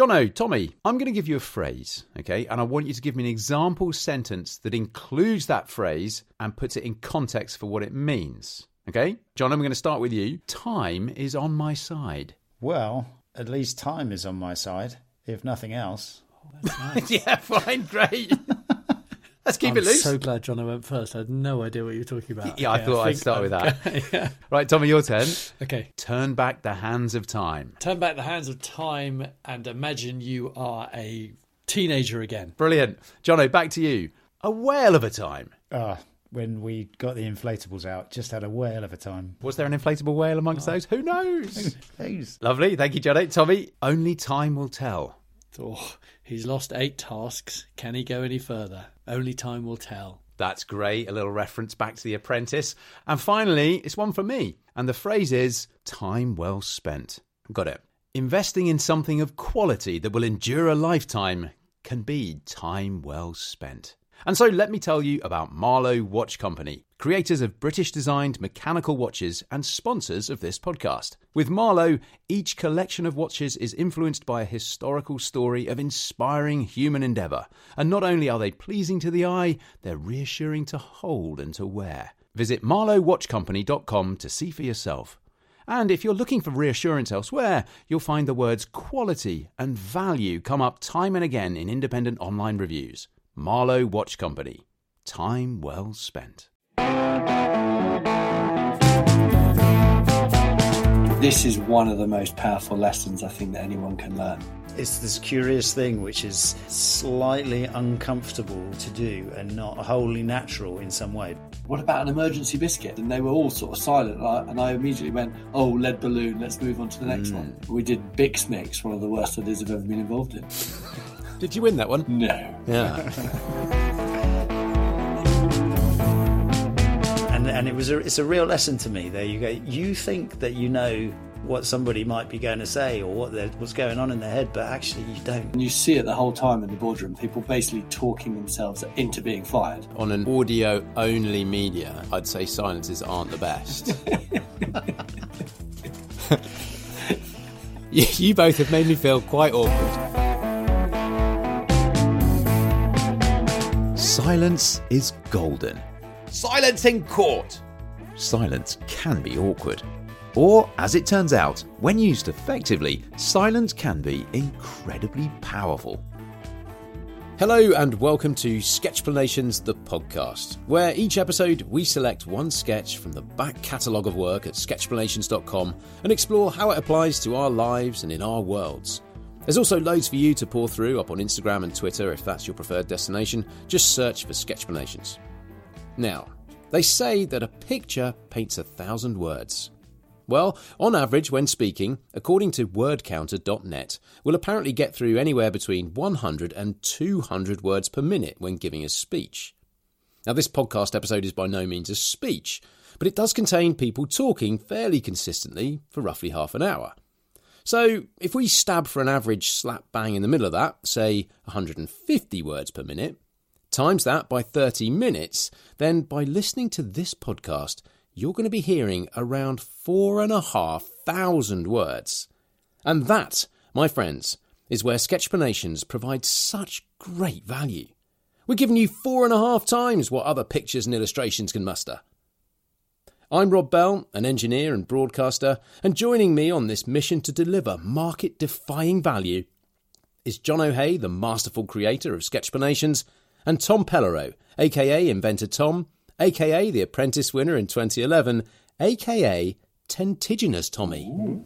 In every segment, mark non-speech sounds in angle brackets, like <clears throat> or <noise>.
Jono, Tommy, I'm going to give you a phrase, okay? And I want you to give me an example sentence that includes that phrase and puts it in context for what it means, okay? John, I'm going to start with you. Time is on my side. Well, at least time is on my side, if nothing else. Nice. <laughs> yeah, fine, great. <laughs> Let's keep it loose. I'm it loose. so glad John went first. I had no idea what you were talking about. Yeah, I thought I'd start with I'm- that. <laughs> yeah. Right, Tommy, your turn. Okay. Turn back the hands of time. Turn back the hands of time and imagine you are a teenager again. Brilliant. Jono, back to you. A whale of a time. Ah, when we got the inflatables out, just had a whale of a time. Was there an inflatable whale amongst those? Who knows? <laughs> Who's- Lovely. Thank you, Jono. Tommy, only time will tell. Oh, he's lost eight tasks. Can he go any further? Only time will tell. That's great. A little reference back to The Apprentice. And finally, it's one for me. And the phrase is time well spent. Got it. Investing in something of quality that will endure a lifetime can be time well spent. And so let me tell you about Marlowe Watch Company, creators of British designed mechanical watches and sponsors of this podcast. With Marlowe, each collection of watches is influenced by a historical story of inspiring human endeavour. And not only are they pleasing to the eye, they're reassuring to hold and to wear. Visit marlowewatchcompany.com to see for yourself. And if you're looking for reassurance elsewhere, you'll find the words quality and value come up time and again in independent online reviews. Marlowe Watch Company. Time well spent. This is one of the most powerful lessons I think that anyone can learn. It's this curious thing which is slightly uncomfortable to do and not wholly natural in some way. What about an emergency biscuit? And they were all sort of silent, and I, immediately went, "Oh, lead balloon. Let's move on to the next mm. one." We did Bix Mix, one of the worst ideas I've ever been involved in. Did you win that one? No, Yeah. <laughs> And and it was a, it's a real lesson to me. There you go. You think that you know what somebody might be going to say or what what's going on in their head, but actually you don't. and you see it the whole time in the boardroom. People basically talking themselves into being fired. On an audio only media, I'd say silences aren't the best. <laughs> <laughs> you, you both have made me feel quite awkward. Silence is golden. Silence in court! Silence can be awkward. Or, as it turns out, when used effectively, silence can be incredibly powerful. Hello and welcome to Sketchplanations, the podcast, where each episode we select one sketch from the back catalogue of work at sketchplanations.com and explore how it applies to our lives and in our worlds. There's also loads for you to pour through up on Instagram and Twitter if that's your preferred destination. Just search for Sketchplanations. Now, they say that a picture paints a thousand words. Well, on average, when speaking, according to wordcounter.net, we'll apparently get through anywhere between 100 and 200 words per minute when giving a speech. Now, this podcast episode is by no means a speech, but it does contain people talking fairly consistently for roughly half an hour. So, if we stab for an average slap bang in the middle of that, say 150 words per minute, times that by 30 minutes, then by listening to this podcast, you're going to be hearing around four and a half thousand words. And that, my friends, is where Sketchplanations provides such great value. We're giving you four and a half times what other pictures and illustrations can muster. I'm Rob Bell, an engineer and broadcaster, and joining me on this mission to deliver market defying value is Jono Hey, the masterful creator of Sketchplanations, and Tom Pellereau, aka Inventor Tom, aka The Apprentice winner in 2011, aka Tentiginous Tommy. <laughs>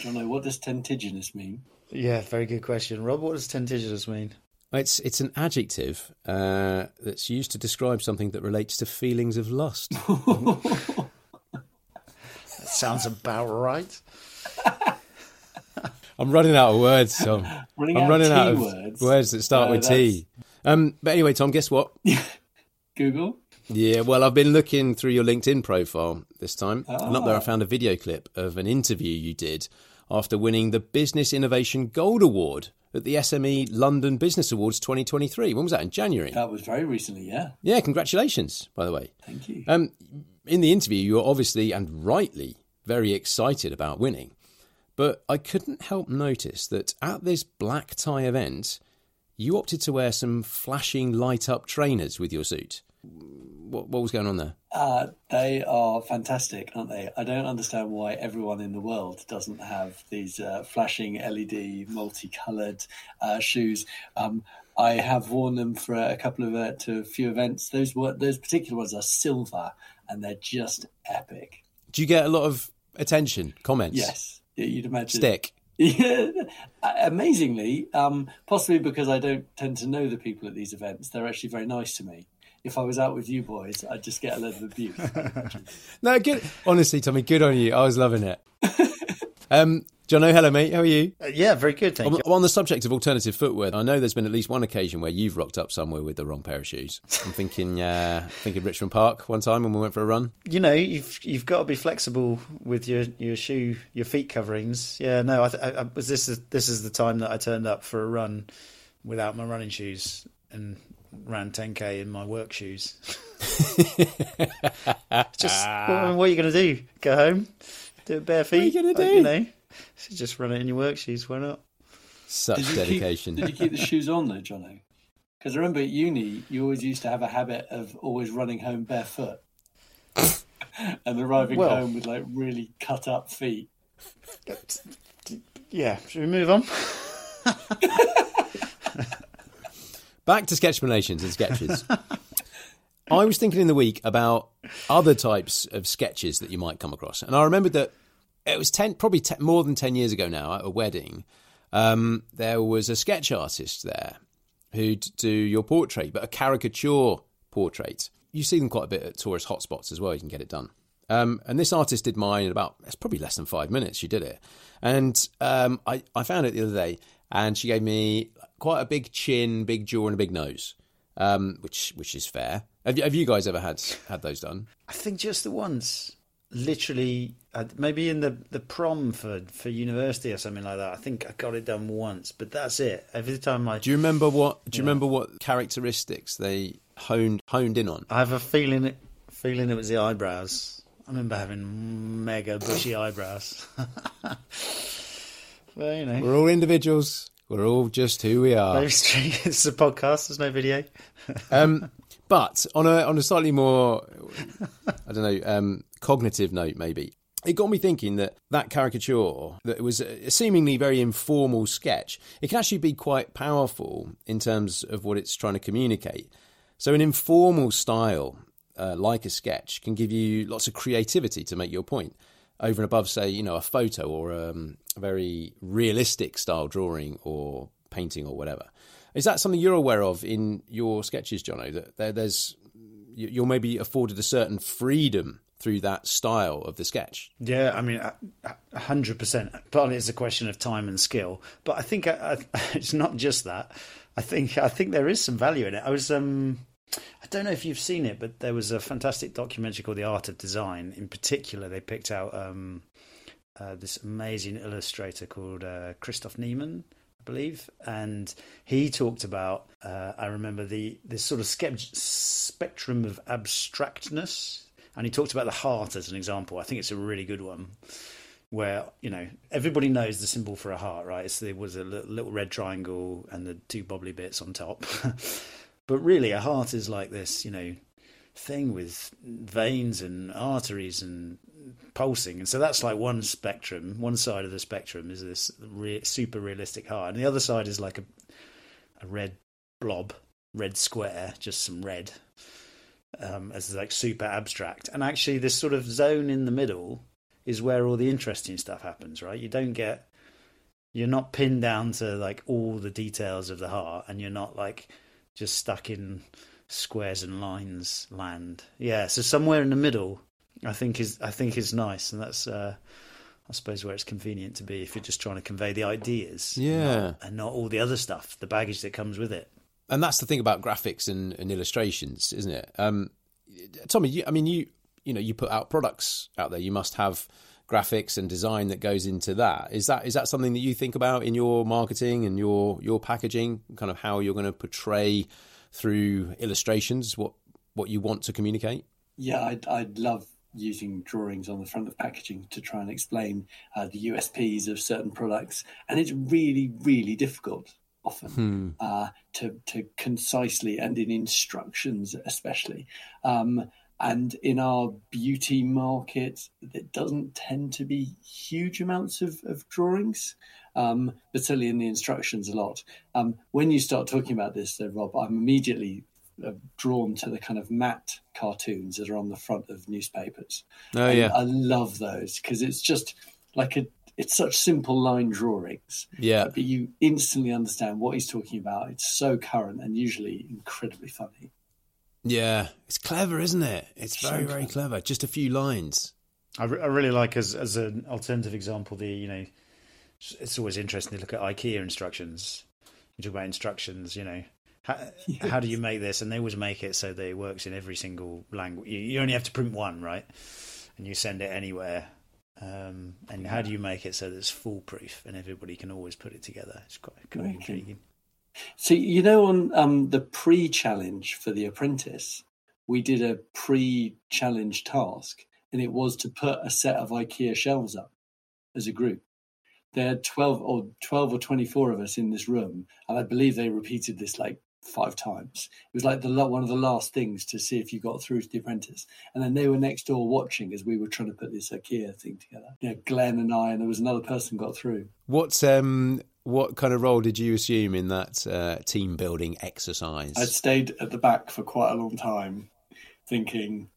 Jono, what does tentiginous mean? Yeah, very good question, Rob. What does tentiginous mean? It's it's an adjective uh, that's used to describe something that relates to feelings of lust. <laughs> That sounds about right. I'm running out of words, Tom. Running I'm out running of out of words? words that start No, with T. Um, but anyway, Tom, guess what? <laughs> Google. Yeah, well, I've been looking through your LinkedIn profile this time, and up there I found a video clip of an interview you did after winning the Business Innovation Gold Award at the SME London Business Awards 2023. When was that? In January. That was very recently, yeah. Yeah, congratulations, by the way. Thank you. Um, in the interview, you were obviously and rightly very excited about winning. but I couldn't help notice that at this black tie event, you opted to wear some flashing light up trainers with your suit. What, what was going on there? Uh, they are fantastic, aren't they? I don't understand why everyone in the world doesn't have these uh, flashing LED, multicolored uh, shoes. Um, I have worn them for a couple of uh, to a few events. Those were those particular ones are silver, and they're just epic. Do you get a lot of attention, comments? Yes, you'd imagine. Stick. <laughs> Yeah, amazingly, um, possibly because I don't tend to know the people at these events, they're actually very nice to me. If I was out with you boys, I'd just get a load of abuse. <laughs> no, good. Honestly, Tommy, good on you. I was loving it. <laughs> um, Jono, hello, mate. How are you? Uh, yeah, very good. Thank on, you. On the subject of alternative footwear, I know there's been at least one occasion where you've rocked up somewhere with the wrong pair of shoes. I'm thinking, uh, thinking Richmond Park one time when we went for a run. You know, you've you've got to be flexible with your, your shoe, your feet coverings. Yeah, no, I, th- I, I was this is this is the time that I turned up for a run without my running shoes and ran 10k in my work shoes. <laughs> Just what, what, are you going to do? Go home, do it bare feet? What are you going to do? You know, just run it in your work shoes. Why not? Such did dedication. Keep, did you keep the <laughs> shoes on though, Jono? Because I remember at uni, you always used to have a habit of always running home barefoot <laughs> and arriving well, home with like really cut up feet. Yeah, should we move on? <laughs> Back to Sketchplanations and sketches. I was thinking in the week about other types of sketches that you might come across, and I remembered that it was ten, probably ten, more than ten years ago now at a wedding. Um, there was a sketch artist there who'd do your portrait, but a caricature portrait. You see them quite a bit at tourist hotspots as well. You can get it done. Um, and this artist did mine in about it's probably less than five minutes. She did it, and um, I, I found it the other day, and she gave me quite a big chin, big jaw, and a big nose, um, which which is fair. Have you, have you guys ever had had those done? I think just the once. Literally, maybe in the, the prom for, for university or something like that. I think I got it done once, but that's it. Every time I do you remember what do you yeah. remember what characteristics they honed honed in on? I have a feeling it feeling it was the eyebrows. I remember having mega bushy eyebrows. <laughs> well, you know, we're all individuals. We're all just who we are. <laughs> it's a podcast. There's no video. um, but on a on a slightly more, I don't know, um, cognitive note, maybe it got me thinking that that caricature that was a seemingly very informal sketch it can actually be quite powerful in terms of what it's trying to communicate so an informal style uh, like a sketch can give you lots of creativity to make your point over and above, say, you know, a photo or um, a very realistic style drawing or painting or whatever. Is that something you're aware of in your sketches, Jono? That there, there's you're maybe afforded a certain freedom through that style of the sketch. Yeah, I mean, hundred percent. Partly it's a question of time and skill, but I think I, I, <laughs> it's not just that. I think I think there is some value in it. I was um, I don't know if you've seen it, but there was a fantastic documentary called The Art of Design. In particular, they picked out um, uh, this amazing illustrator called uh, Christoph Niemann, I believe, and he talked about. Uh, I remember the this sort of spectrum of abstractness, and he talked about the heart as an example. I think it's a really good one. Where you know everybody knows the symbol for a heart, right? It's, was a little red triangle and the two bobbly bits on top. <laughs> But really, a heart is like this, you know, thing with veins and arteries and pulsing. And so that's like one spectrum. One side of the spectrum is this re- super realistic heart, and the other side is like a a red blob, red square, just some red, um, as like super abstract. And actually, this sort of zone in the middle is where all the interesting stuff happens, right? You don't get, you're not pinned down to like all the details of the heart, and you're not like just stuck in squares and lines land. Yeah, so somewhere in the middle, I think is I think is nice, and that's uh, I suppose where it's convenient to be if you're just trying to convey the ideas, yeah, and not, and not all the other stuff, the baggage that comes with it. And that's the thing about graphics and, and illustrations, isn't it? Um, Tommy, you, I mean, you you know, you put out products out there. You must have graphics and design that goes into that. Is that is that something that you think about in your marketing and your your packaging? Kind of how you're going to portray through illustrations what what you want to communicate? Yeah, I'd, I'd love using drawings on the front of packaging to try and explain uh, the USPs of certain products, and it's really, really difficult often Hmm. uh, to to concisely and in instructions especially. Um, and in our beauty market, there doesn't tend to be huge amounts of, of drawings, um, but certainly in the instructions a lot. Um, when you start talking about this, though, Rob, I'm immediately uh, drawn to the kind of Matt cartoons that are on the front of newspapers. Oh yeah, I love those because it's just like a it's such simple line drawings, yeah. but you instantly understand what he's talking about. It's so current and usually incredibly funny. Yeah, it's clever, isn't it? It's So very, very clever. clever. Just a few lines. I, re- I really like as as an alternative example the you know it's always interesting to look at IKEA instructions. You talk about instructions, you know. How, <laughs> how do you make this? And they always make it so that it works in every single language. You, you only have to print one, right? And you send it anywhere. Um, and how do you make it so that it's foolproof and everybody can always put it together? It's quite, quite Very intriguing. So you know, on um, the pre-challenge for The Apprentice, we did a pre-challenge task, and it was to put a set of IKEA shelves up as a group. There are twelve or twelve or twenty-four of us in this room, and I believe they repeated this like five times. It was like the one of the last things to see if you got through to The Apprentice, and then they were next door watching as we were trying to put this IKEA thing together. You know, Glenn and I, and there was another person got through. What um, what kind of role did you assume in that uh, team building exercise? I'd stayed at the back for quite a long time, thinking,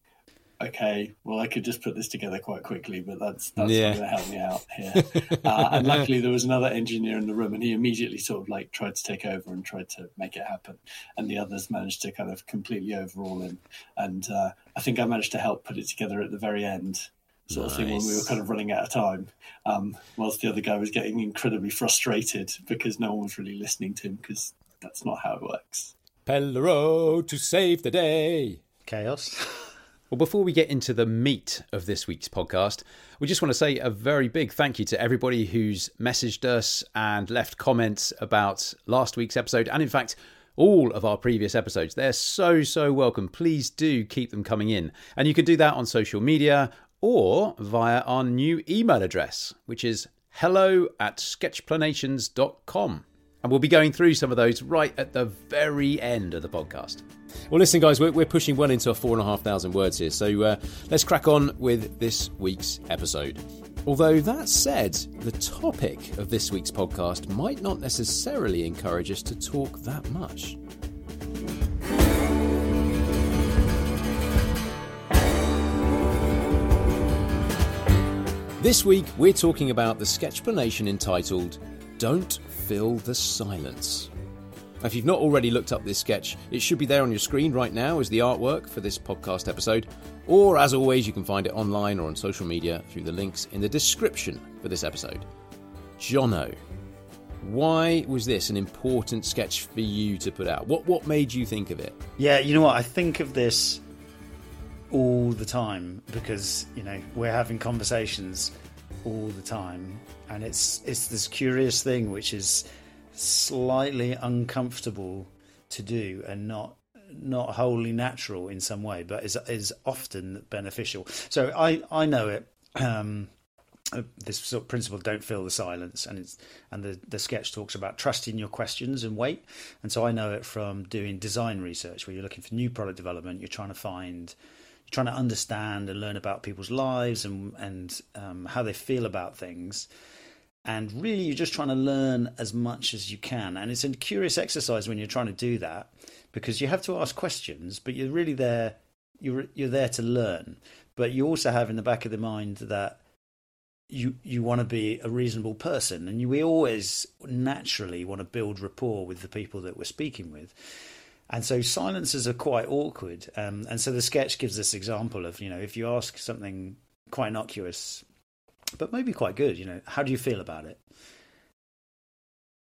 okay, well, I could just put this together quite quickly, but that's that's Yeah. not going to help me out here. uh, <laughs> and luckily, there was another engineer in the room, and he immediately sort of like tried to take over and tried to make it happen. And the others managed to kind of completely overhaul him. And uh, I think I managed to help put it together at the very end. Sort of thing when we were kind of running out of time, um, whilst the other guy was getting incredibly frustrated because no one was really listening to him because that's not how it works. Pellereau to save the day. Chaos. <laughs> Well, before we get into the meat of this week's podcast, we just want to say a very big thank you to everybody who's messaged us and left comments about last week's episode, and in fact, all of our previous episodes. They're so, so welcome. Please do keep them coming in. And you can do that on social media or via our new email address, which is hello at sketchplanations.com. And we'll be going through some of those right at the very end of the podcast. Well, listen, guys, we're, we're pushing well into our four and a half thousand words here, so uh, let's crack on with this week's episode. Although that said, the topic of this week's podcast might not necessarily encourage us to talk that much. This week, we're talking about the sketchplanation entitled Don't Fill the Silence. If you've not already looked up this sketch, it should be there on your screen right now as the artwork for this podcast episode. Or, as always, you can find it online or on social media through the links in the description for this episode. Jono, why was this an important sketch for you to put out? What what made you think of it? Yeah, you know what? I think of this all the time because you know we're having conversations all the time, and it's it's this curious thing which is slightly uncomfortable to do and not not wholly natural in some way, but is is often beneficial. So I I know it. Um, this sort of principle don't fill the silence and it's and the the sketch talks about trusting your questions and wait and so i know it from doing design research where you're looking for new product development you're trying to find you're trying to understand and learn about people's lives and and um, how they feel about things and really you're just trying to learn as much as you can. And it's a curious exercise when you're trying to do that because you have to ask questions but you're really there you're you're there to learn. But you also have in the back of the mind that you you want to be a reasonable person. And you, we always naturally want to build rapport with the people that we're speaking with. And so silences are quite awkward. Um, and so the sketch gives this example of you know if you ask something quite innocuous but maybe quite good you know. How do you feel about it?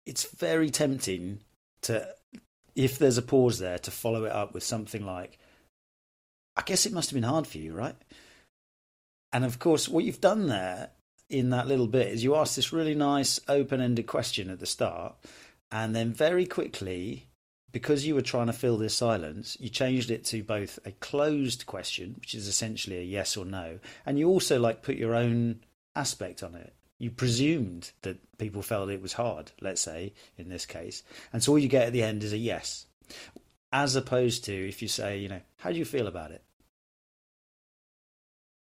It's very tempting to if there's a pause there to follow it up with something like i guess it must have been hard for you right? And of course what you've done there in that little bit is you ask this really nice open-ended question at the start and then very quickly because you were trying to fill this silence, you changed it to both a closed question, which is essentially a yes or no, and you also like put your own aspect on it. You presumed that people felt it was hard, let's say, in this case. And so all you get at the end is a yes. As opposed to if you say, you know, how do you feel about it?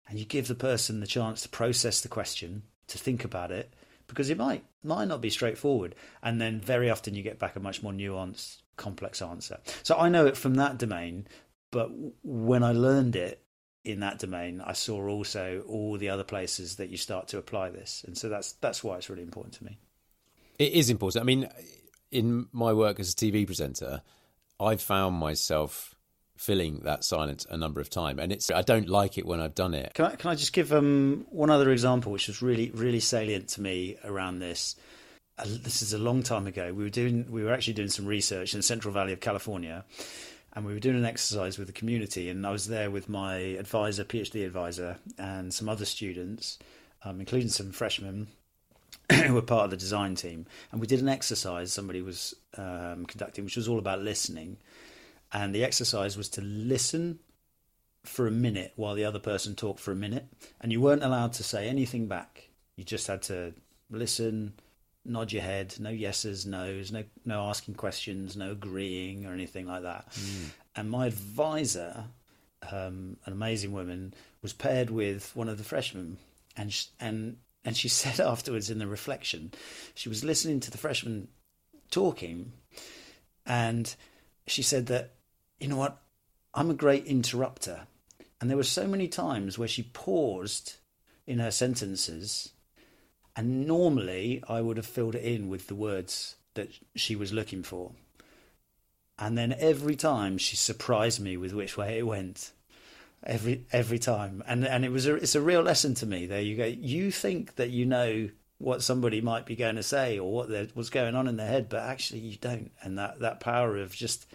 And you give the person the chance to process the question, to think about it, because it might might not be straightforward. And then very often you get back a much more nuanced, complex answer. So I know it from that domain, but when I learned it in that domain, I saw also all the other places that you start to apply this, and so that's that's why it's really important to me. It is important. I mean, in my work as a TV presenter, I've found myself filling that silence a number of times, and it's I don't like it when I've done it. Can I can I just give um, one other example, which was really really salient to me around this. Uh, this is a long time ago. We were doing we were actually doing some research in the Central Valley of California, and we were doing an exercise with the community. And I was there with my advisor, PhD advisor, and some other students, um, including some freshmen <clears throat> who were part of the design team. And we did an exercise somebody was um, conducting, which was all about listening and the exercise was to listen for a minute while the other person talked for a minute, and you weren't allowed to say anything back. You just had to listen, nod your head, no yeses, nos, no no asking questions, no agreeing or anything like that. Mm. And my advisor, um, an amazing woman, was paired with one of the freshmen, and she, and and she <laughs> said afterwards in the reflection, she was listening to the freshman talking, and she said that you know what? I'm a great interrupter. And there were so many times where she paused in her sentences, and normally I would have filled it in with the words that she was looking for. And then every time she surprised me with which way it went. Every every time, and and it was a it's a real lesson to me. There you go. You think that you know what somebody might be going to say or what what's going on in their head, but actually you don't. And that that power of just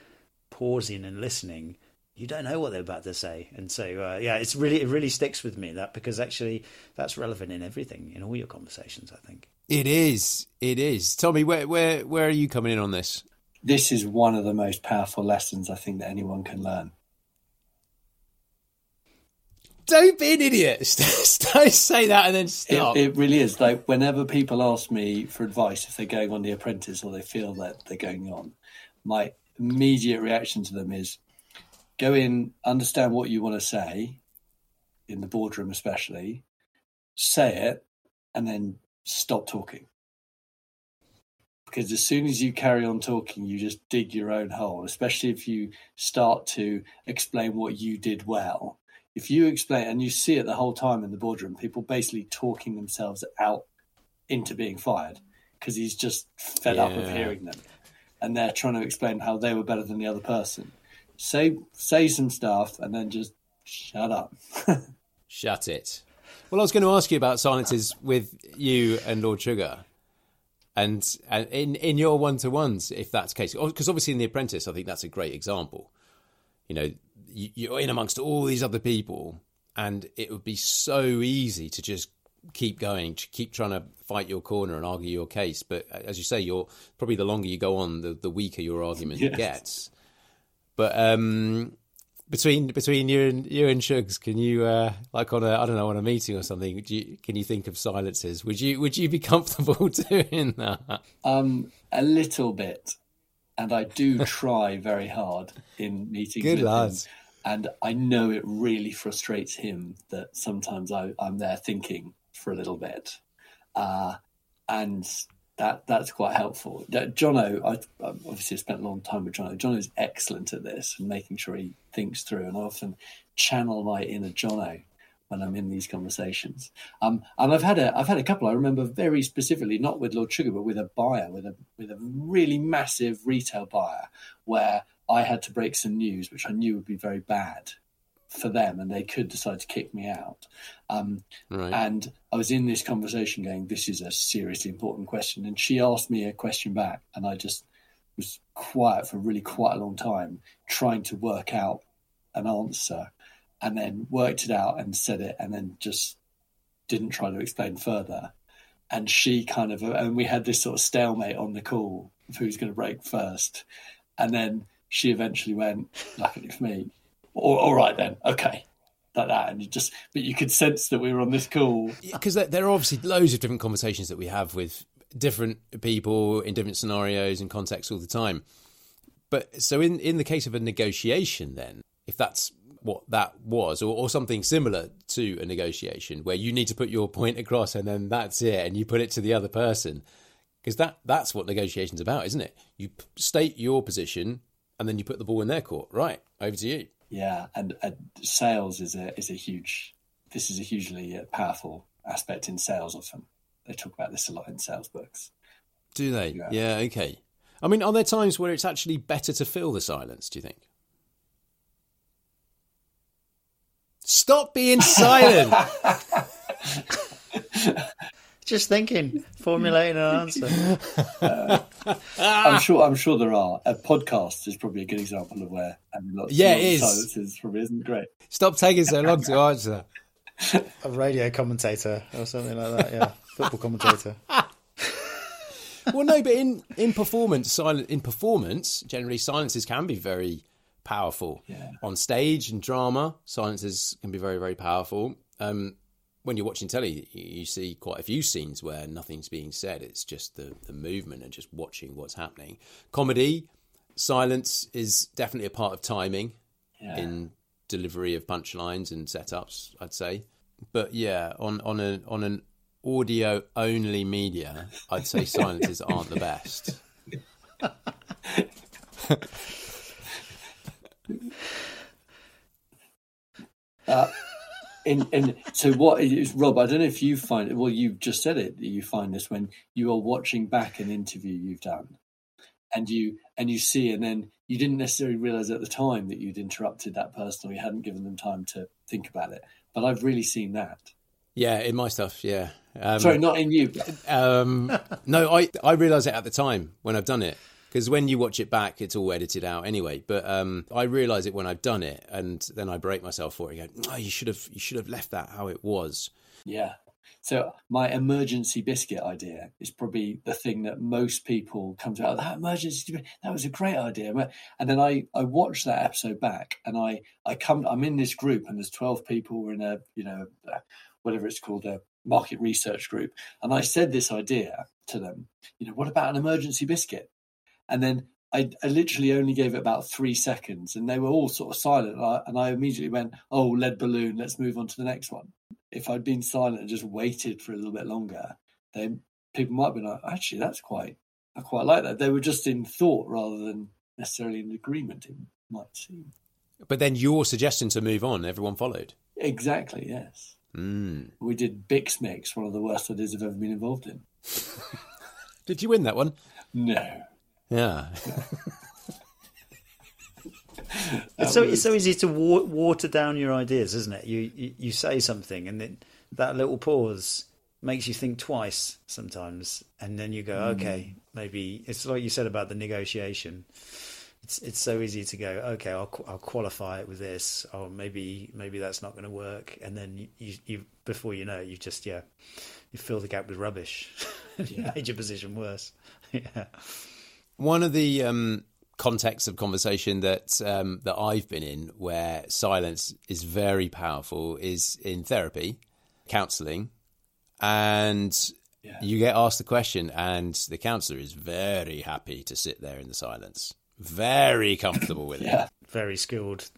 pausing and listening, you don't know what they're about to say. And so, uh, yeah, it's really it really sticks with me that because actually that's relevant in everything in all your conversations. I think it is. It is. Tommy, where where where are you coming in on this? This is one of the most powerful lessons I think that anyone can learn. Don't be an idiot. <laughs> Don't say that and then stop. It, it, really is. Like whenever people ask me for advice if they're going on The Apprentice or they feel that they're going on, my immediate reaction to them is go in, understand what you want to say in the boardroom, especially, say it, and then stop talking. Because as soon as you carry on talking, you just dig your own hole, especially if you start to explain what you did well. If you explain, and you see it the whole time in the boardroom, people basically talking themselves out into being fired because he's just fed yeah. up of hearing them and they're trying to explain how they were better than the other person. Say say some stuff and then just shut up. <laughs> shut it. Well, I was going to ask you about silences with you and Lord Sugar, and, and in in your one to ones, if that's the case, because obviously in The Apprentice, I think that's a great example. You know, you're in amongst all these other people, and it would be so easy to just keep going, to keep trying to fight your corner and argue your case. But as you say, you're probably the longer you go on, the, the weaker your argument yes. gets. But um, between between you and you and Shugs, can you uh, like on a I don't know on a meeting or something? You, can you think of silences? Would you would you be <laughs> comfortable doing that? Um, a little bit, and I do <laughs> try very hard in meetings. Good lads. And I know it really frustrates him that sometimes I, I'm there thinking, for a little bit, uh, and that that's quite helpful. Jono, I, I obviously spent a long time with Jono. Jono is excellent at this and making sure he thinks through, and I often channel my inner Jono when I'm in these conversations. Um, and I've had a I've had a couple. I remember very specifically, not with Lord Sugar, but with a buyer, with a with a really massive retail buyer, where I had to break some news which I knew would be very bad for them and they could decide to kick me out. Um, right. And I was in this conversation going, this is a seriously important question. And she asked me a question back, and I just was quiet for really quite a long time, trying to work out an answer, and then worked it out and said it, and then just didn't try to explain further. And she kind of, and we had this sort of stalemate on the call of who's going to break first. And then she eventually went, luckily for me, all, all right then, okay, like that. And you just, but you could sense that we were on this call. Because there, there are obviously loads of different conversations that we have with different people in different scenarios and contexts all the time. But so in, in the case of a negotiation, then, if that's what that was, or, or something similar to a negotiation where you need to put your point across and then that's it, and you put it to the other person, because that that's what negotiation's about, isn't it? You state your position and then you put the ball in their court. Right, over to you. Yeah, and, and sales is a is a huge. This is a hugely uh, powerful aspect in sales. Often they talk about this a lot in sales books. Do they? Yeah. yeah okay. I mean, are there times where it's actually better to fill the silence? Do you think? Stop being <laughs> silent. <laughs> Just thinking, formulating an answer. I'm sure. I'm sure there are. A podcast is probably a good example of where having lots. Yeah, of it is. Silences probably isn't great. Stop taking so long to answer. <laughs> A radio commentator or something like that. Yeah, football commentator. <laughs> Well, no, but in in performance, silent in performance, generally silences can be very powerful. Yeah. On stage and drama, silences can be very very powerful. Um, when you're watching telly, you, see quite a few scenes where nothing's being said. It's just the the movement and just watching what's happening. Comedy, silence is definitely a part of timing Yeah. in delivery of punchlines and setups. I'd say, but yeah, on on a on an audio only media, I'd say <laughs> silences aren't the best. <laughs> <laughs> Uh, in, in, so what is Rob? I don't know if you find it. Well, you've just said it. that You find this when you are watching back an interview you've done, and you and you see, and then you didn't necessarily realize at the time that you'd interrupted that person or you hadn't given them time to think about it. But I've really seen that. Yeah, in my stuff, yeah. Um, Sorry, not in you. Um, no, I I realise it at the time when I've done it because when you watch it back, it's all edited out anyway. But um, I realise it when I've done it, and then I break myself for it. And go, oh, you should have you should have left that how it was. Yeah. So my emergency biscuit idea is probably the thing that most people come to. Oh, that emergency that was a great idea. And then I I watch that episode back, and I I come I'm in this group, and there's twelve people. We're in a you know whatever it's called a market research group, and I said this idea to them. You know, what about an emergency biscuit? And then I, I literally only gave it about three seconds, and they were all sort of silent. And I, and I immediately went, "Oh, lead balloon. Let's move on to the next one." If I'd been silent and just waited for a little bit longer, then people might have been like, "Actually, that's quite. I quite like that." They were just in thought rather than necessarily in agreement. It might seem But then your suggestion to move on, everyone followed. exactly yes. Mm. We did Bix Mix, one of the worst ideas I've ever been involved in. <laughs> Did you win that one? No, Yeah. <laughs> It's so it's so easy to wa- water down your ideas, isn't it? You, you you say something, and then that little pause makes you think twice sometimes, and then you go, hmm. okay, maybe it's like you said about the negotiation. It's it's so easy to go, okay, I'll I'll qualify it with this, or maybe maybe that's not going to work, and then you, you you before you know it, you just yeah, you fill the gap with rubbish, <laughs> Yeah. made your position worse. <laughs> yeah. One of the um, contexts of conversation that um, that I've been in where silence is very powerful is in therapy, counselling, and Yeah. you get asked the question, and the counsellor is very happy to sit there in the silence, very comfortable with it. very skilled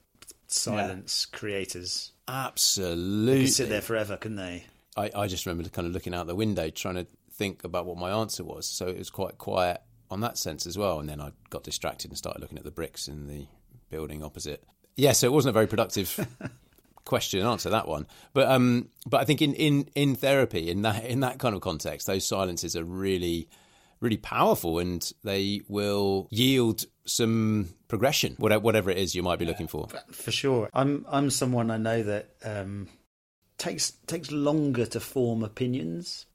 silence creators. They Absolutely. could sit there forever, couldn't they? I, I just remember kind of looking out the window trying to think about what my answer was. So it was quite quiet on that sense as well. And then I got distracted and started looking at the bricks in the building opposite. Yeah, so it wasn't a very productive <laughs> question and answer that one. But um, but I think in, in, in therapy, in that in that kind of context, those silences are really really powerful and they will yield some progression, whatever, whatever it is you might be looking for. For sure. I'm I'm someone I know that um, takes takes longer to form opinions,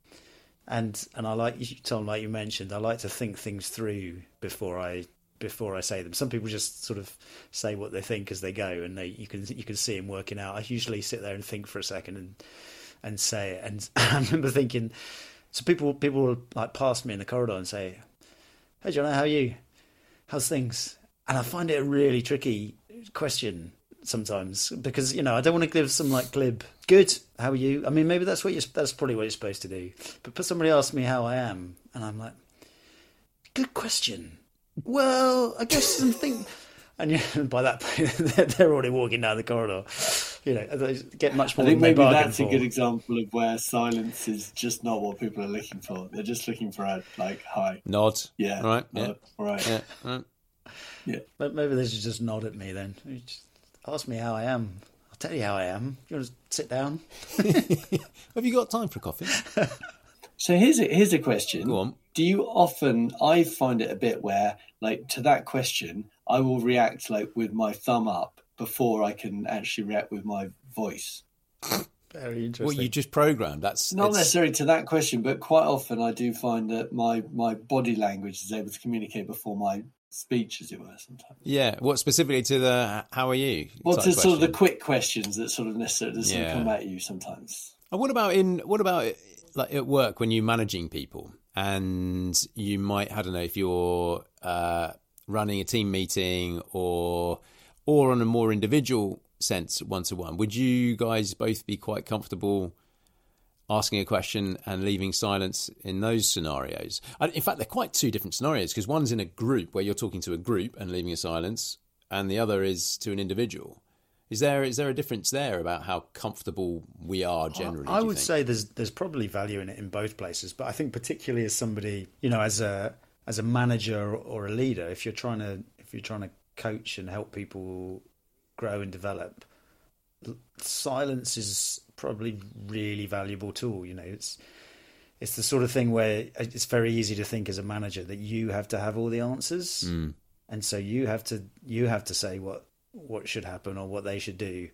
and and I like Tom, like you mentioned, I like to think things through before I before I say them. Some people just sort of say what they think as they go, and they you can you can see them working out. I usually sit there and think for a second and and say it. And <laughs> I remember thinking, so people people will like pass me in the corridor and say, "Hey, John, how are you? How's things?" and I find it a really tricky question sometimes because you know I don't want to give some like glib good how are you I mean maybe that's what you that's probably what you're supposed to do but put somebody ask me how I am and I'm like good question well I guess something <laughs> and yeah, by that point <laughs> they're already walking down the corridor you know they get much more I think than maybe bargain that's a good example of where silence is just not what people are looking for. They're just looking for a like hi. Nod. Yeah. All right. uh, Yeah. all right. Yeah. All right. But maybe they should just nod at me then. You just ask me how I am. I'll tell you how I am. You want to sit down? <laughs> <laughs> Have you got time for coffee? <laughs> So here's a here's a question. Go on. Do you often I find it a bit where like to that question I will react like with my thumb up before I can actually react with my voice. Very interesting. What you just programmed? That's Not it's- necessarily to that question, but quite often I do find that my my body language is able to communicate before my speech, as it were. Sometimes. Yeah. What specifically to the "How are you"? Well, to sort of the quick questions that sort of necessarily Yeah. come at you sometimes. And what about in what about like at work when you're managing people and you might I don't know if you're uh, running a team meeting or or on a more individual sense one to one. Would you guys both be quite comfortable asking a question and leaving silence in those scenarios? In fact, they're quite two different scenarios because one's in a group where you're talking to a group and leaving a silence, and the other is to an individual. Is there is there a difference there about how comfortable we are generally? I you would think? say there's there's probably value in it in both places, but I think particularly as somebody, you know, as a as a manager or a leader, if you're trying to if you're trying to coach and help people grow and develop, silence is probably really valuable tool. You know, it's it's the sort of thing where it's very easy to think as a manager that you have to have all the answers, mm. and so you have to you have to say what what should happen or what they should do.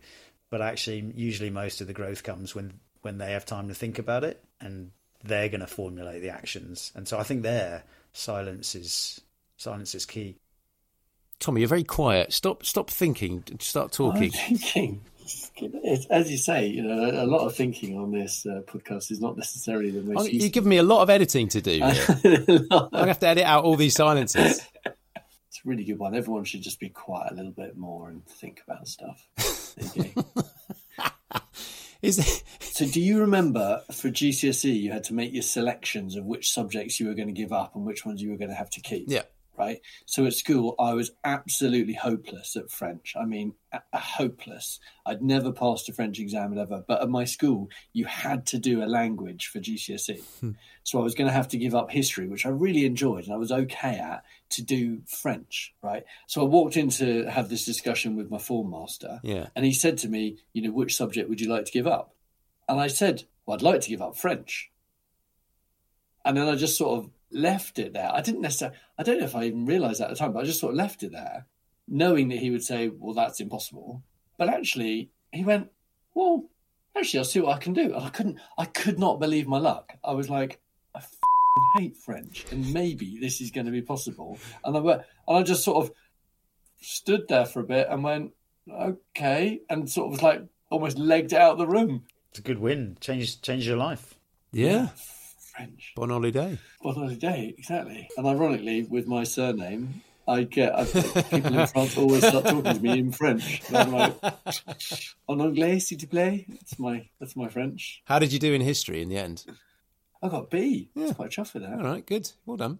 But actually, usually most of the growth comes when when they have time to think about it and they're going to formulate the actions. And so I think there silence is silence is key. Tommy, you're very quiet. Stop stop thinking. Start talking. I'm thinking. It's, as you say, you know, a lot of thinking on this uh, podcast is not necessarily the Oh, most. You give me a lot of editing to do. Here. <laughs> useful. I have to edit out all these silences. It's a really good one. Everyone should just be quiet a little bit more and think about stuff. There you go. Is so, do you remember for GCSE you had to make your selections of which subjects you were going to give up and which ones you were going to have to keep? yeah. Right? So at school, I was absolutely hopeless at French. I mean, a- a hopeless. I'd never passed a French exam ever. But at my school, you had to do a language for GCSE. Hmm. So I was going to have to give up history, which I really enjoyed and I was okay at, to do French, right? So I walked in to have this discussion with my form master. Yeah. And he said to me, you know, which subject would you like to give up? And I said, well, I'd like to give up French. And then I just sort of left it there. I didn't necessarily, I don't know if I even realized at the time, but I just sort of left it there, knowing that he would say, well, that's impossible. But actually, he went, well, actually, I'll see what I can do. And I couldn't, I could not believe my luck. I was like, I f***ing hate French, and maybe this is going to be possible. And I went, and I just sort of stood there for a bit and went, okay, and sort of was like almost legged out of the room. It's a good win. Change change your life. Yeah. French. Bon holiday. Bon holiday, exactly. And ironically, with my surname, I get I, people in France always start talking to me in French. And I'm like, en anglais, s'il te plaît. That's my that's my French. How did you do in history in the end? I got B. I was quite chuffed with that. All right, good. Well done.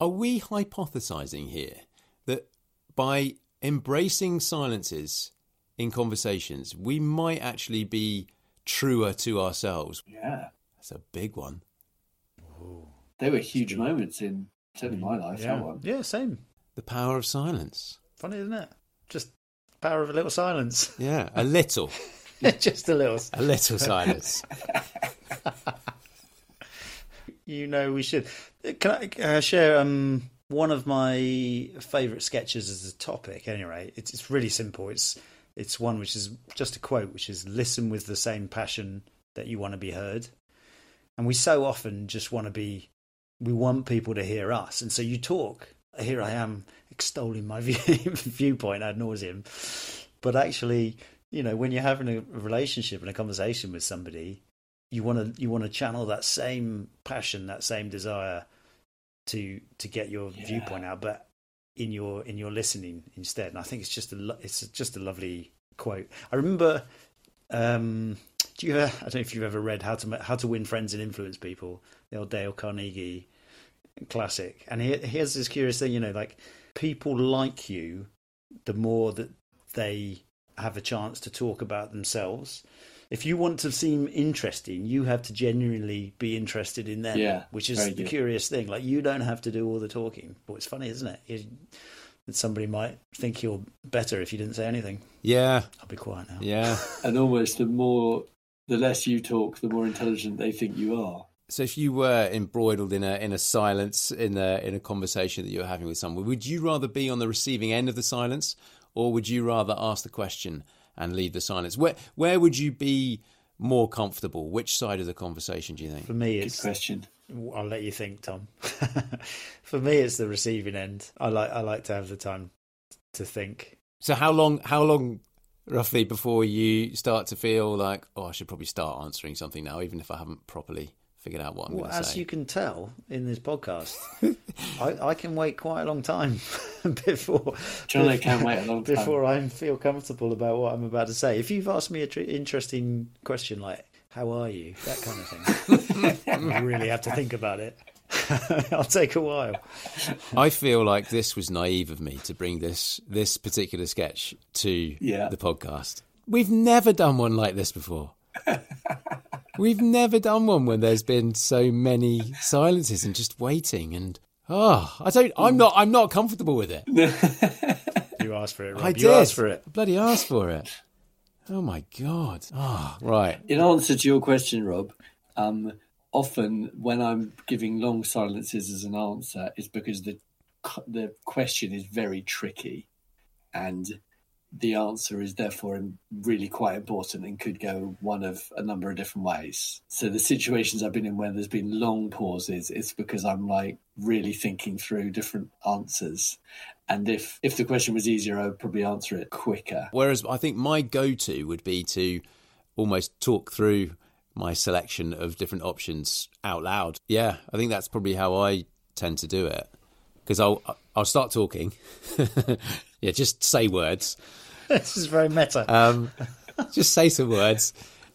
Are we hypothesizing here that by embracing silences in conversations, we might actually be truer to ourselves? Yeah, That's a big one. They were huge moments in certainly my life. Yeah, That one. yeah, same. The power of silence. Funny, isn't it? Just power of a little silence. <laughs> Yeah, a little, <laughs> Just a little. a little silence. <laughs> You know, we should. Can I uh, share um, one of my favourite sketches as a topic? Anyway, it's it's really simple. It's it's one which is just a quote, which is "Listen with the same passion that you want to be heard." And we so often just want to be, we want people to hear us, and so you talk. Here I am extolling my <laughs> view, viewpoint ad nauseum, but actually, you know, when you're having a relationship and a conversation with somebody, you want to you want to channel that same passion, that same desire to to get your Yeah. viewpoint out. But in your in your listening instead. And I think it's just a lo- it's just a lovely quote. I remember. Um, do you? Ever, I don't know if you've ever read how to how to win friends and influence people, the old Dale Carnegie classic. And he, he this curious thing, you know, like people like you the more that they have a chance to talk about themselves. If you want to seem interesting, you have to genuinely be interested in them, Yeah, which is the good. curious thing. Like you don't have to do all the talking, but it's funny, isn't it? You, that somebody might think you're better if you didn't say anything. Yeah, I'll be quiet now. yeah. <laughs> And almost the more, the less you talk, the more intelligent they think you are. So if you were embroiled in a in a silence in a in a conversation that you're having with someone, would you rather be on the receiving end of the silence, or would you rather ask the question and lead the silence? Where where would you be more comfortable? Which side of the conversation do you think? For me, it's Good it's question. I'll let you think, Tom. <laughs> For me, it's the receiving end. I like I like to have the time to think. So how long how long roughly before you start to feel like oh I should probably start answering something now, even if I haven't properly figured out what I'm Well, going to as you can tell in this podcast, <laughs> I, I can wait quite a long time <laughs> before Johnny can wait a long time. before I feel comfortable about what I'm about to say. If you've asked me an tr- interesting question like "How are you?" that kind of thing, <laughs> I really have to think about it. I'll take a while. I feel like this was naive of me to bring this this particular sketch to Yeah. the podcast. We've never done one like this before. We've never done one when there's been so many silences and just waiting and oh, I don't I'm not I'm not comfortable with it. <laughs> You asked for it, Rob. I you did. asked for it. I bloody asked for it. Oh my god. Oh, right. In answer to your question, Rob, um, often when I'm giving long silences as an answer, it's because the the question is very tricky, and the answer is therefore really quite important and could go one of a number of different ways. So the situations I've been in where there's been long pauses, it's because I'm like really thinking through different answers. And if if the question was easier, I would probably answer it quicker. Whereas I think my go-to would be to almost talk through my selection of different options out loud. Yeah, I think that's probably how I tend to do it because I'll I'll start talking. <laughs> yeah, just say words. <laughs> This is very meta. Um, just say some words.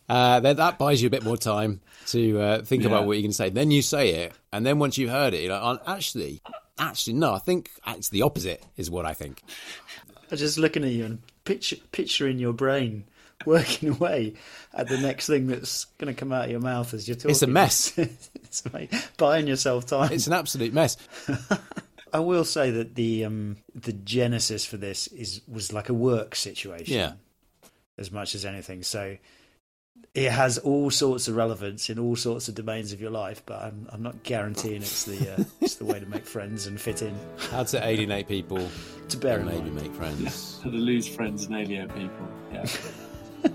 Uh, then that buys you a bit more time to uh, think about what you're going to say. Then you say it, and then once you've heard it, you're like, "Oh, actually, actually, no, I think it's the opposite is what I think. I'm just looking at you and picture, in your brain working <laughs> away at the next thing that's going to come out of your mouth as you're talking. It's a mess. it's buying yourself time. It's an absolute mess. I will say that the um, the genesis for this is was like a work situation, Yeah. as much as anything. So it has all sorts of relevance in all sorts of domains of your life, but I'm I'm not guaranteeing it's the uh, <laughs> it's the way to make friends and fit in. How to alienate people To bear and maybe make friends. <laughs> To lose friends and alienate people. Yeah. <laughs>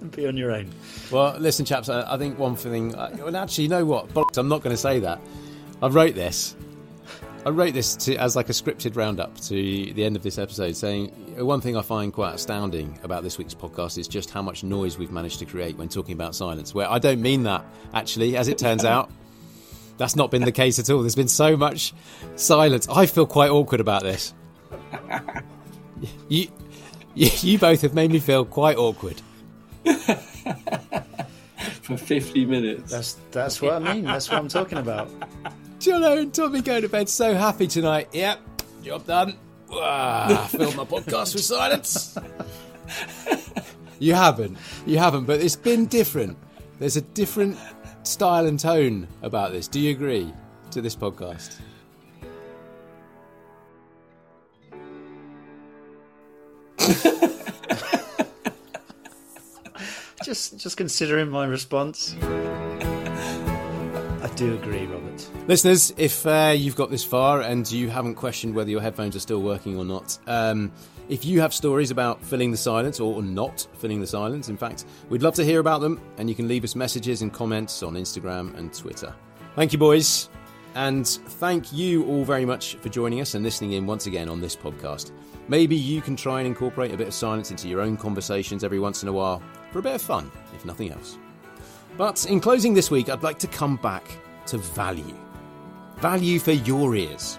and be on your own. Well, listen, chaps. I, I think one thing. I, well, actually, you know what? I'm not going to say that. I wrote this. I wrote this to, as like a scripted roundup to the end of this episode, saying uh, one thing I find quite astounding about this week's podcast is just how much noise we've managed to create when talking about silence. Where I don't mean that actually, as it turns out. <laughs> That's not been the case at all. There's been so much silence. I feel quite awkward about this. <laughs> You, you, you both have made me feel quite awkward. <laughs> For 50 minutes. That's that's what I mean. That's what I'm talking about. Jono and Tommy go to bed so happy tonight. Yep, job done. Ah, <laughs> filled my podcast with silence. you haven't, you haven't, but it's been different. There's a different style and tone about this. Do you agree to this podcast? <laughs> Just just considering my response. Do agree, Robert. Listeners, if uh, you've got this far and you haven't questioned whether your headphones are still working or not, um, if you have stories about filling the silence or not filling the silence, in fact, we'd love to hear about them, and you can leave us messages and comments on Instagram and Twitter. Thank you, boys, and thank you all very much for joining us and listening in once again on this podcast. Maybe you can try and incorporate a bit of silence into your own conversations every once in a while for a bit of fun, if nothing else. But in closing this week, I'd like to come back to value. Value for your ears.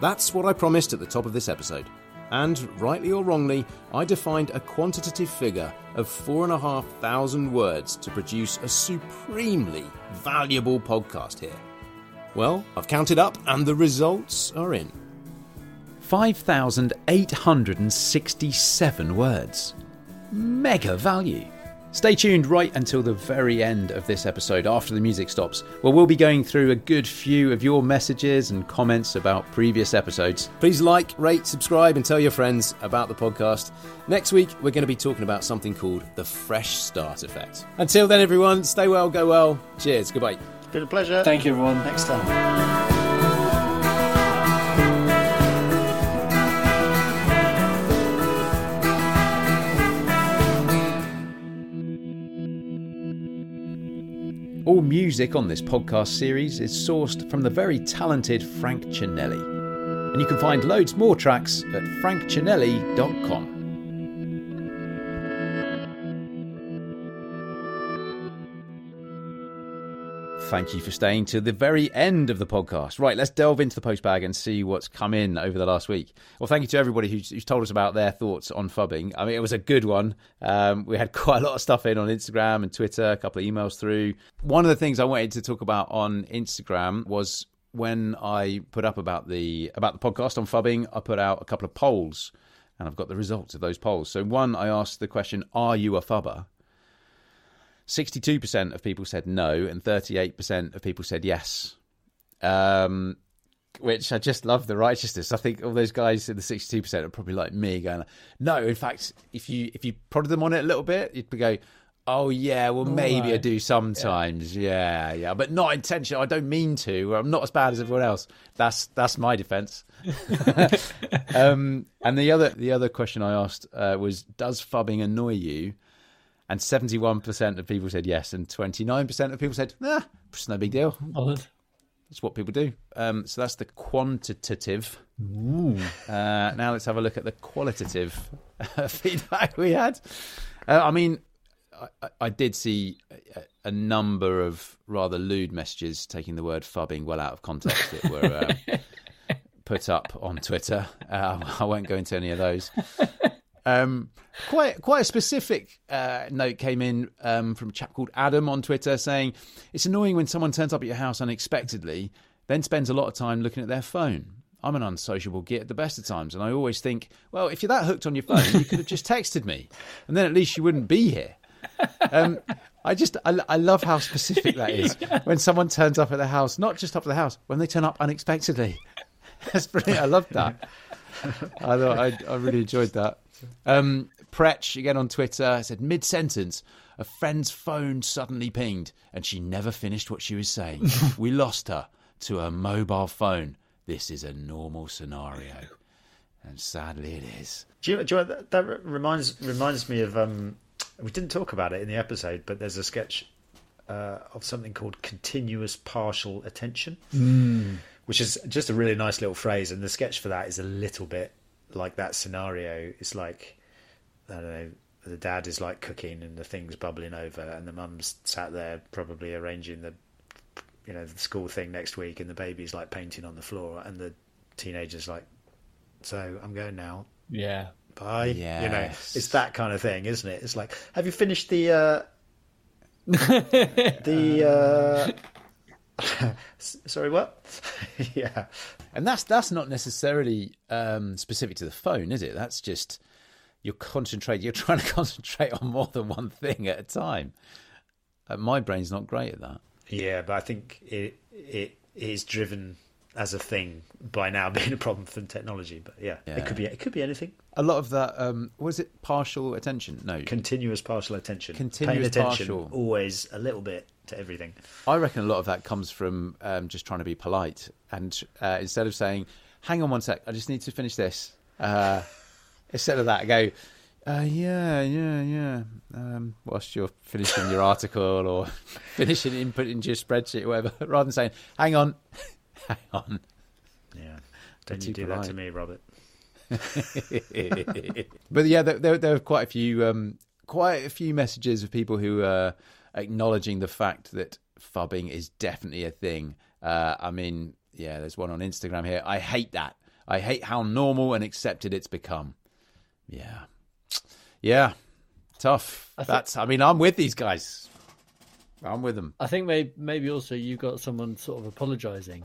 That's what I promised at the top of this episode. And, rightly or wrongly, I defined a quantitative figure of 4,500 words to produce a supremely valuable podcast here. Well, I've counted up and the results are in. 5,867 words. Mega value. Stay tuned right until the very end of this episode after the music stops, where we'll be going through a good few of your messages and comments about previous episodes. Please like, rate, subscribe, and tell your friends about the podcast. Next week, we're going to be talking about something called the fresh start effect. Until then, everyone, stay well, go well. Cheers. Goodbye. It's been a pleasure. Thank you, everyone. Next time. All music on this podcast series is sourced from the very talented Franc Cinelli. And you can find loads more tracks at franccinelli.com. Thank you for staying to the very end of the podcast. Right, let's delve into the postbag and see what's come in over the last week. Well, thank you to everybody who's, who's told us about their thoughts on phubbing. I mean, it was a good one. Um, we had <laughs> quite a lot of stuff in on Instagram and Twitter, a couple of emails through. One of the things I wanted to talk about on Instagram was when I put up about the about the podcast on phubbing. I put out a couple of polls, and I've got the results of those polls. So one, I asked the question, "Are you a phubber?" 62% of people said no, and 38% of people said yes. Um, which I just love the righteousness. I think all those guys in the 62% are probably like me going, no, in fact, if you if you prodded them on it a little bit, you'd go, oh, yeah, well, maybe I do sometimes. Yeah. yeah, but not intentional. I don't mean to. I'm not as bad as everyone else. That's that's my defense. <laughs> <laughs> um, and the other the other question I asked uh, was, does phubbing annoy you? And 71% of people said yes, and 29% of people said, nah, it's no big deal. Solid. That's what people do. Um, so that's the quantitative. Uh, now let's have a look at the qualitative <laughs> feedback we had. Uh, I mean, I, I- did see a, a number of rather lewd messages taking the word phubbing well out of context that were um, <laughs> put up on Twitter. Um, I won't go into any of those. Um, quite quite a specific uh, note came in um, from a chap called Adam on Twitter saying it's annoying when someone turns up at your house unexpectedly, then spends a lot of time looking at their phone. I'm an unsociable git at the best of times, and I always think, well, if you're that hooked on your phone, you could have just texted me, and then at least you wouldn't be here. Um, I just I, I love how specific that is <laughs> when someone turns up at the house, not just up at the house, when they turn up unexpectedly. <laughs> That's brilliant. I love that. I thought I, I really enjoyed that. Um, Pretch again on Twitter said mid sentence, a friend's phone suddenly pinged, and she never finished what she was saying. <laughs> we lost her to a mobile phone. This is a normal scenario, and sadly it is. Do you, do you that, that reminds reminds me of um, we didn't talk about it in the episode, but there's a sketch uh, of something called continuous partial attention, which is just a really nice little phrase. And the sketch for that is a little bit like that scenario. It's like I don't know. The dad is like cooking and the thing's bubbling over, and the mum's sat there probably arranging the, you know, the school thing next week, and the baby's like painting on the floor, and the teenager's like, "So I'm going now Yeah. bye. You know, it's that kind of thing, isn't it? It's like, have you finished the uh, <laughs> the uh, <laughs> sorry, what? <laughs> yeah, And that's that's not necessarily um, specific to the phone, is it? That's just you're concentrating. You're <laughs> trying to concentrate on more than one thing at a time. Uh, my brain's not great at that. yeah, but I think it it is driven as a thing by now <laughs> being a problem for technology. But yeah, Yeah. it could be it could be anything. A lot of that um, was it partial attention? No, Continuous partial attention, Continuous paying attention, partial. always a little bit to everything. I reckon a lot of that comes from um, just trying to be polite, and uh, instead of saying, "Hang on one sec, I just need to finish this," uh, <laughs> instead of that, I go, uh, "Yeah, yeah, yeah." Um, whilst you're finishing your article or <laughs> finishing input into your spreadsheet, or whatever, rather than saying, "Hang on, hang <laughs> on." Yeah, don't you do that to me, Robert? <laughs> but yeah, there, there, there are quite a few, um, quite a few messages of people who are acknowledging the fact that phubbing is definitely a thing. Uh, I mean, yeah, there's one on Instagram here. I hate that. I hate how normal and accepted it's become. Yeah. Yeah. Tough. I thi- That's, I mean, I'm with these guys. I'm with them. I think maybe, maybe also you got someone sort of apologising.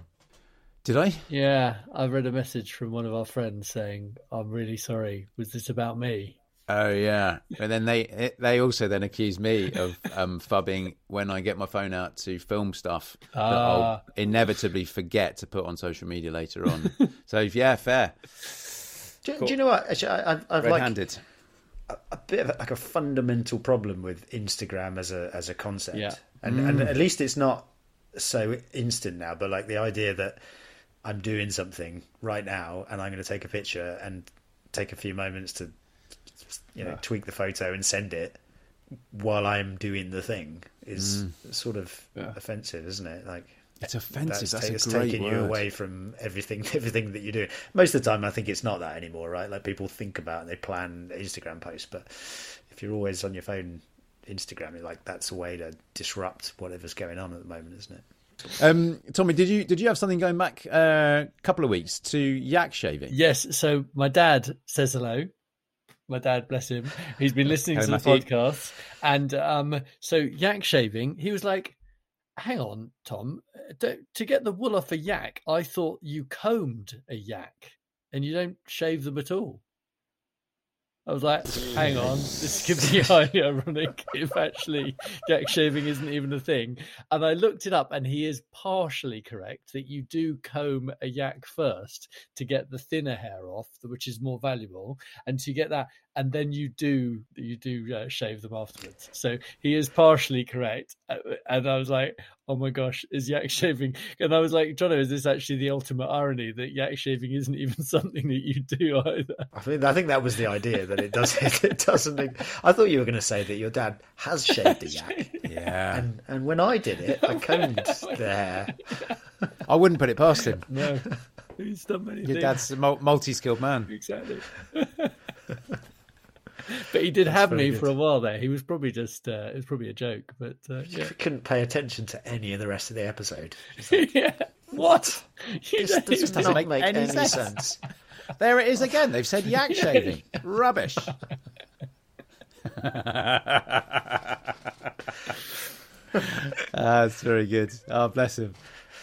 Did I? Yeah, I read a message from one of our friends saying, "I'm really sorry. Was this about me?" Oh yeah, and then they they also then accuse me of um, phubbing when I get my phone out to film stuff that I'll Ah. inevitably forget to put on social media later on. <laughs> so yeah, fair. Do, do you know what? Actually, I, I've, I've like Red-handed. a bit of a, like a fundamental problem with Instagram as a as a concept. Yeah. And and at least it's not so instant now, but like the idea that I'm doing something right now and I'm going to take a picture and take a few moments to you know tweak the photo and send it while I'm doing the thing is mm. sort of offensive, isn't it? Like It's offensive. That's, ta- a it's great taking word. you away from everything <laughs> everything that you do. Most of the time, I think it's not that anymore, right? Like people think about and they plan Instagram posts, but if you're always on your phone, Instagram, like that's a way to disrupt whatever's going on at the moment, isn't it? Um, Tommy, did you did you have something going back a couple of weeks to yak shaving? Yes. So my dad says hello. My dad, bless him, he's been listening Hello, to the Matthew. podcast, and um, so yak shaving. He was like, "Hang on, Tom, to, to get the wool off a yak, I thought you combed a yak, and you don't shave them at all." I was like, hang on, this could be highly ironic if actually yak shaving isn't even a thing. And I looked it up, and he is partially correct that you do comb a yak first to get the thinner hair off, which is more valuable, and to get that, and then you do you do uh, shave them afterwards. So he is partially correct. Uh, And I was like, oh my gosh, is yak shaving? <laughs> And I was like, Jono, is this actually the ultimate irony that yak shaving isn't even <laughs> something that you do either? I think I think that was the idea that it does <laughs> it doesn't. I thought you were going to say that your dad has shaved a yak, Yeah, and and when I did it, I combed oh the hair. I wouldn't put it past him. No, he's done many Your things. dad's a multi-skilled man. exactly. <laughs> but he did have me good. for a while there. He was probably just uh, it was probably a joke, but uh, yeah. Couldn't pay attention to any of the rest of the episode. <laughs> Like, yeah. What? <laughs> You this don't does even- not make make, any any, sense. sense. There it is again. They've said yak shaving. Rubbish. That's very good. Oh, bless him.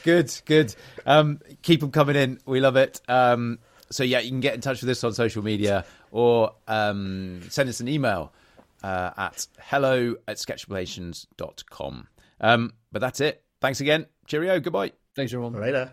Good, good. Um, keep them coming in. We love it. Um, so, yeah, you can get in touch with us on social media or um, send us an email uh, at hello at sketchplanations.com. Um, but that's it. Thanks again. Cheerio. Goodbye. Thanks, everyone. Later.